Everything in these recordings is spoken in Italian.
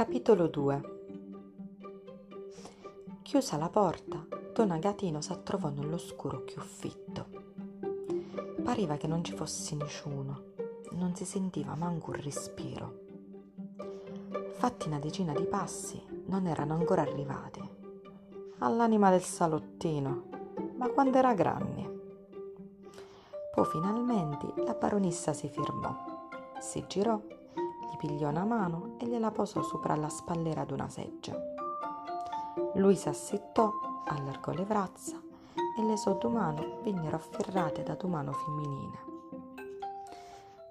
Capitolo 2 Chiusa la porta, Don Agatino s'attrovò nell'oscuro più fitto. Pareva che non ci fosse nessuno, non si sentiva manco un respiro. Fatti una decina di passi, non erano ancora arrivati. All'anima del salottino, ma quando era grande. Poi finalmente la baronessa si fermò, si girò pigliò una mano e gliela posò sopra la spallera d'una seggia. Lui s'assettò, allargò le braccia e le sue due mani vennero afferrate da due mani femminine.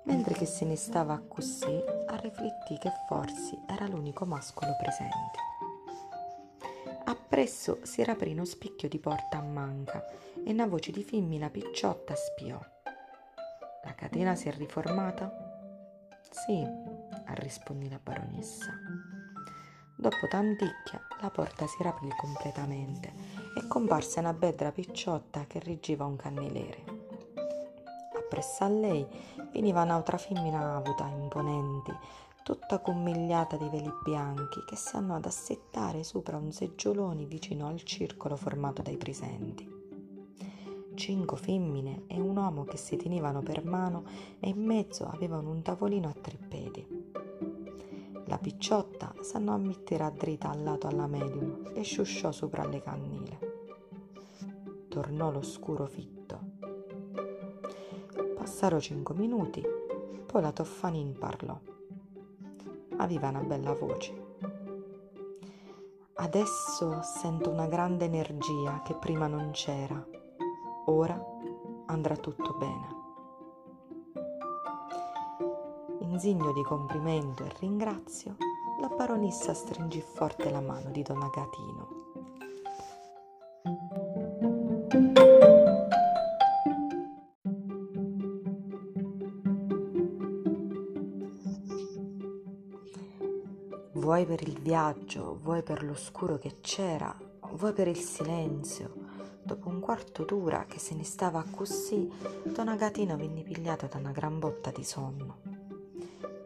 Mentre che se ne stava così, riflettì che forse era l'unico mascolo presente. Appresso si raprì uno spicchio di porta a manca e una voce di femmina picciotta spiò. La catena si è riformata? Sì, rispondì la baronessa. Dopo tanticchia la porta si aprì completamente e comparse una bedra picciotta che riggiva un cannelere. Appresso a lei veniva un'altra femmina avuta, imponenti, tutta commigliata di veli bianchi che si hanno ad assettare sopra un seggiolone vicino al circolo formato dai presenti. Cinque femmine e un uomo che si tenevano per mano e in mezzo avevano un tavolino a tre piedi. La picciotta s'annò a mettere dritta al lato alla medium e sciusciò sopra le cannine. Tornò l'oscuro fitto. Passarono cinque minuti, poi la Toffanin parlò. Aveva una bella voce. Adesso sento una grande energia che prima non c'era. Ora andrà tutto bene. Segno di complimento e ringrazio, la baronessa stringì forte la mano di Don Agatino. Vuoi per il viaggio, vuoi per l'oscuro che c'era, vuoi per il silenzio. Dopo un quarto d'ora che se ne stava così, Don Agatino venne pigliato da una gran botta di sonno.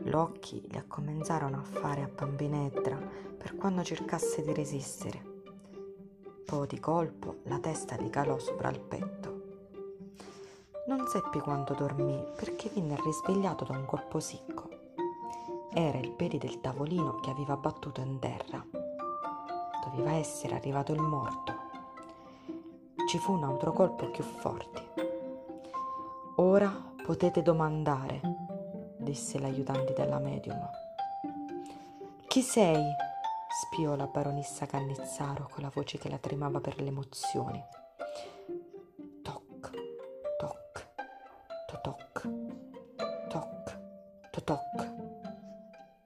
Gli accominciarono a fare a bambinedra per quando cercasse di resistere. Poi di colpo la testa gli calò sopra il petto. Non seppi quanto dormì perché venne risvegliato da un colpo secco. Era il piede del tavolino che aveva battuto in terra. Doveva essere arrivato il morto. Ci fu un altro colpo più forte. Ora potete domandare disse l'aiutante della medium. Chi sei? spiò la baronessa Cannizzaro con la voce che la tremava per l'emozione. Toc, toc, toc, toc, toc,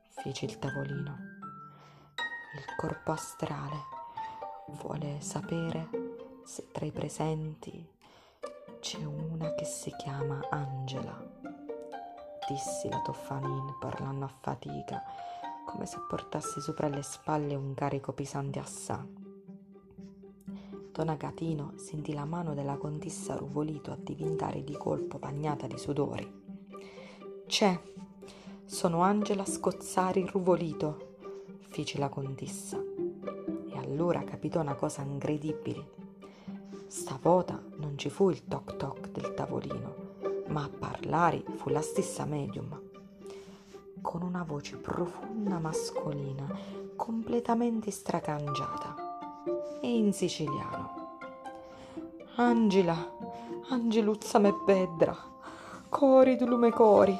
fece il tavolino. Il corpo astrale vuole sapere se tra i presenti c'è una che si chiama Angela dissi la Toffanin parlando a fatica, come se portassi sopra le spalle un carico pesante assai. Don Agatino sentì la mano della contessa ruvolito a diventare di colpo bagnata di sudori. C'è, sono Angela Scozzari Ruvolito, fece la contessa. E allora capitò una cosa incredibile. Stavolta non ci fu il toc toc del tavolino, parlare fu la stessa medium, con una voce profonda mascolina, completamente stracangiata, e in siciliano. Angela, Angeluzza me bedra, cori tu lume cori,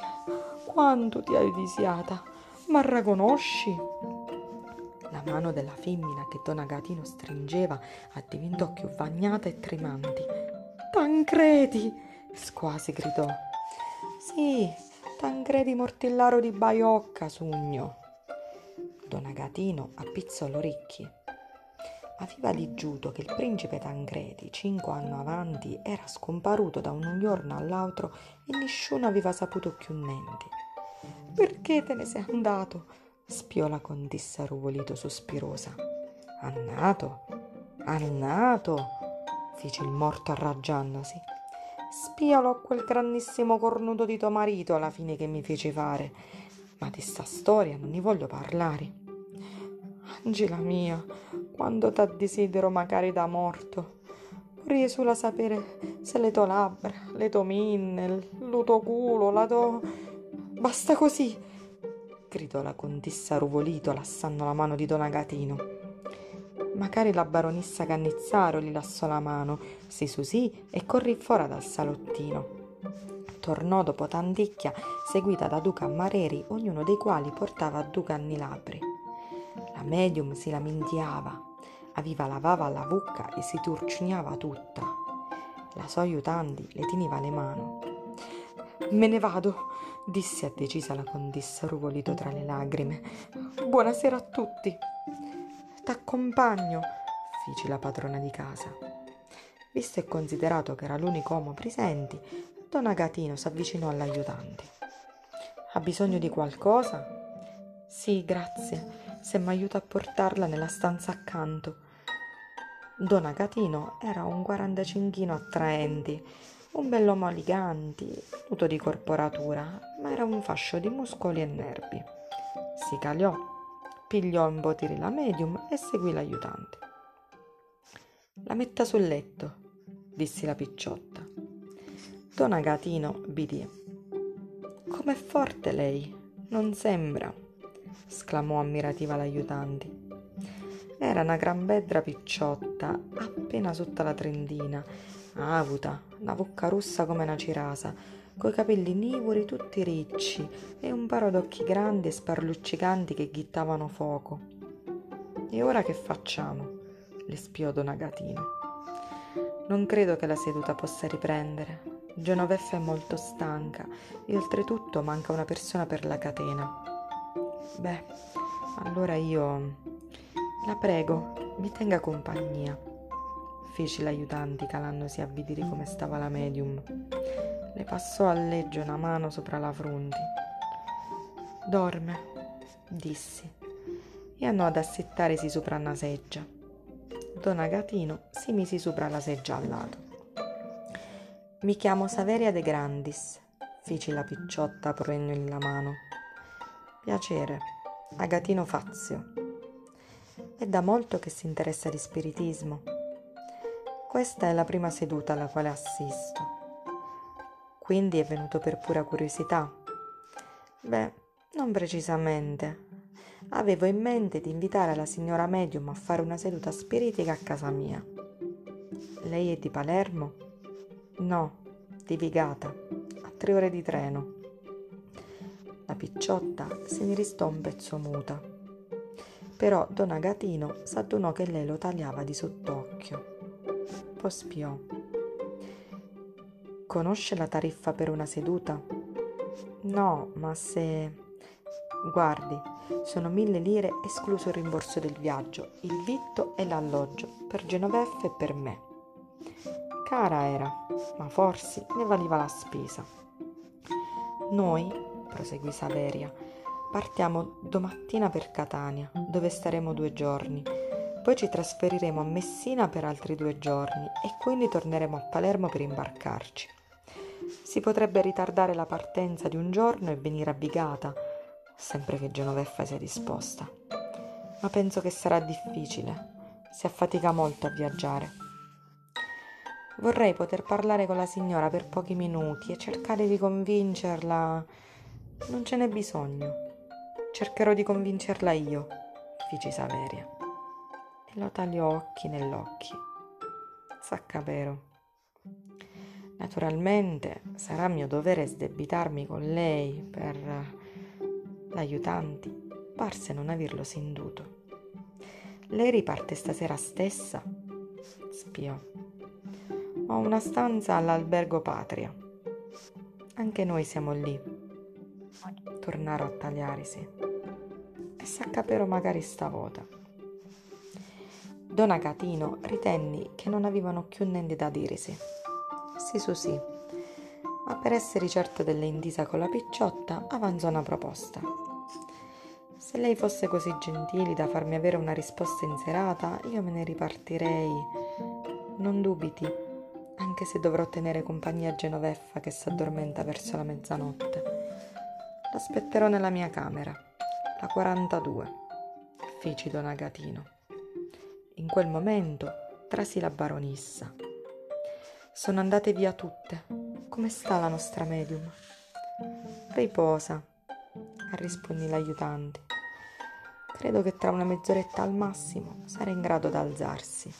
quanto ti hai disiata, ma riconosci? La mano della femmina che Don Agatino stringeva diventò più bagnata e tremante. Tancredi! Squasi gridò. Sì, Tancredi Mortillaro di Baiocca, sugno. Don Agatino appizzò l'orecchio. Aveva digiuto che il principe Tancredi, cinque anni avanti, era scomparuto da un giorno all'altro e nessuno aveva saputo più niente. Perché te ne sei andato? spiò la contessa ruvolito sospirosa. Annato? Annato? fece il morto arraggiandosi spialo quel grandissimo cornuto di tuo marito alla fine che mi fece fare. Ma di sta storia non ne voglio parlare. Angela mia, quando t'ha desidero magari da morto. Vorrei solo sapere se le tue labbra, le tue minne, il tuo culo, la tua... Basta così! gridò la contessa ruvolito lassando la mano di Don Agatino. Magari la baronessa Cannizzaro gli lassò la mano, si susì e corrì fuori dal salottino. Tornò dopo tanticchia, seguita da duca Mareri, ognuno dei quali portava due cannilabri. La medium si lamentiava, aviva lavava la bucca e si turcignava tutta. La sua aiutanti le teniva le mani. Me ne vado, disse decisa la contessa ruvolito tra le lagrime. Buonasera a tutti. T'accompagno, fece la padrona di casa. Visto e considerato che era l'unico uomo presente, Don Agatino s'avvicinò all'aiutante. Ha bisogno di qualcosa? Sì, grazie, se mi aiuta a portarla nella stanza accanto. Don Agatino era un quarantacinquino attraenti, un bell'uomo eleganti, nudo di corporatura, ma era un fascio di muscoli e nervi. Si cagliò, pigliò in botiri la medium e seguì l'aiutante. La metta sul letto, disse la picciotta. Don Agatino bidì. Com'è forte lei? Non sembra, esclamò ammirativa l'aiutante. Era una gran bedra picciotta, appena sotto la trentina, avuta, una bocca rossa come una cirasa, coi capelli nivori tutti ricci e un paro d'occhi grandi e sparluccicanti che ghittavano fuoco. E ora che facciamo? le spiò Don Agatino. Non credo che la seduta possa riprendere. Genoveffa è molto stanca e oltretutto manca una persona per la catena. Beh, allora io... La prego, mi tenga compagnia, fece l'aiutante calandosi a vedere come stava la medium. Le passò a legge una mano sopra la fronte. Dorme, dissi, e andò ad assettarsi sopra una seggia. Don Agatino si mise sopra la seggia al lato. Mi chiamo Saveria De Grandis, fece la picciotta aprendogli la mano. Piacere, Agatino Fazio. È da molto che si interessa di spiritismo. Questa è la prima seduta alla quale assisto. Quindi è venuto per pura curiosità. Beh, non precisamente. Avevo in mente di invitare la signora Medium a fare una seduta spiritica a casa mia. Lei è di Palermo? No, di Vigata, a tre ore di treno. La picciotta se ne restò un pezzo muta. Però Don Agatino s'adunò che lei lo tagliava di sott'occhio. Poi spiò. Conosce la tariffa per una seduta? No, ma se... Guardi, sono mille lire escluso il rimborso del viaggio, il vitto e l'alloggio per Genoveffa e per me. Cara era, ma forse ne valeva la spesa. Noi, proseguì Saveria, partiamo domattina per Catania, dove staremo due giorni. Poi ci trasferiremo a Messina per altri due giorni e quindi torneremo a Palermo per imbarcarci. Si potrebbe ritardare la partenza di un giorno e venire a Vigata, sempre che Genoveffa sia disposta. Ma penso che sarà difficile. Si affatica molto a viaggiare. Vorrei poter parlare con la signora per pochi minuti e cercare di convincerla. Non ce n'è bisogno. Cercherò di convincerla io, fece Saveria. E lo tagliò occhi nell'occhi. Saccapero. Naturalmente sarà mio dovere sdebitarmi con lei per l'aiutante. Parse non averlo senduto. Lei riparte stasera stessa? Spiò. Ho una stanza all'albergo Patria. Anche noi siamo lì. Tornarono a tagliarsi. E s'accapero magari stavolta. Don Agatino ritenni che non avevano più niente da dirsi. Sì, su sì, ma per essere certo dell'intesa con la picciotta avanzò una proposta. Se lei fosse così gentile da farmi avere una risposta in serata, io me ne ripartirei. Non dubiti, anche se dovrò tenere compagnia a Genoveffa che s'addormenta verso la mezzanotte. L'aspetterò nella mia camera, la 42, feci Don Agatino. In quel momento trasi la baronessa. Sono andate via tutte. Come sta la nostra medium? Riposa, rispondì l'aiutante. Credo che tra una mezz'oretta al massimo sarà in grado d'alzarsi.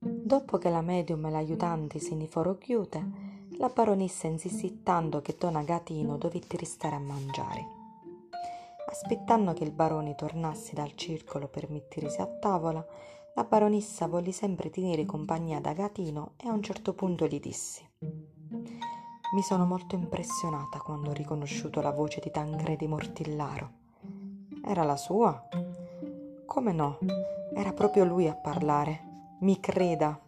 Dopo che la medium e l'aiutante se ne furono chiute, la baronessa insistì tanto che Don Agatino dovette restare a mangiare. Aspettando che il barone tornasse dal circolo per mettersi a tavola, la baronessa volle sempre tenere compagnia ad Agatino e a un certo punto gli disse Mi sono molto impressionata quando ho riconosciuto la voce di Tancredi Mortillaro. Era la sua? Come no? Era proprio lui a parlare. Mi creda.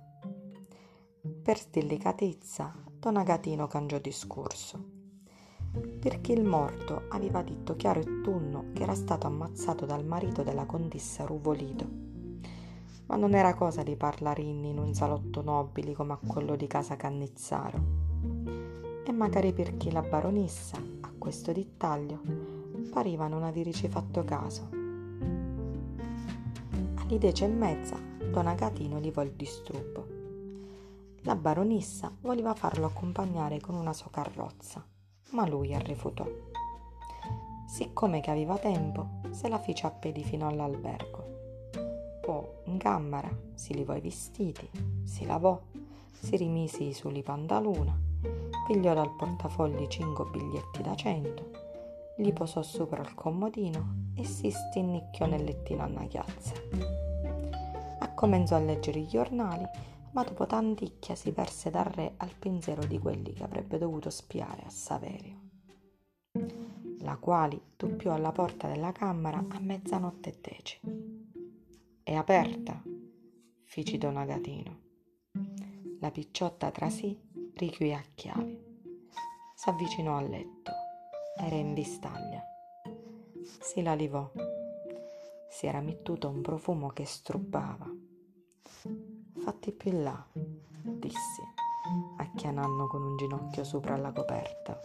Per delicatezza, Don Agatino cangiò discorso perché il morto aveva detto chiaro e tonno che era stato ammazzato dal marito della contessa Ruvolito. Ma non era cosa di parlare in un salotto nobili come a quello di casa Cannizzaro. E magari perché la baronessa, a questo dettaglio, pareva non averci fatto caso. Alle dieci e mezza Don Agatino gli il disturbo. La baronessa voleva farlo accompagnare con una sua carrozza ma lui arrefutò. Siccome che aveva tempo, se la fece a piedi fino all'albergo. Poi in camera si levò i vestiti, si lavò, si rimise sugli pantaluna, pigliò dal portafogli cinque biglietti da cento, li posò sopra il comodino e si stinnicchiò nel lettino a chiazza. Accomenzò a leggere i giornali ma dopo tanticchia si perse dal re al pensiero di quelli che avrebbe dovuto spiare a Saverio, la quale doppiò alla porta della camera a mezzanotte e dieci. È aperta, fici Don Agatino. La picciotta trasì richiuse a chiave. S'avvicinò al letto. Era in vistaglia. Si la livò. Si era mettuto un profumo che strubbava fatti più in là, dissi, acchianando con un ginocchio sopra la coperta.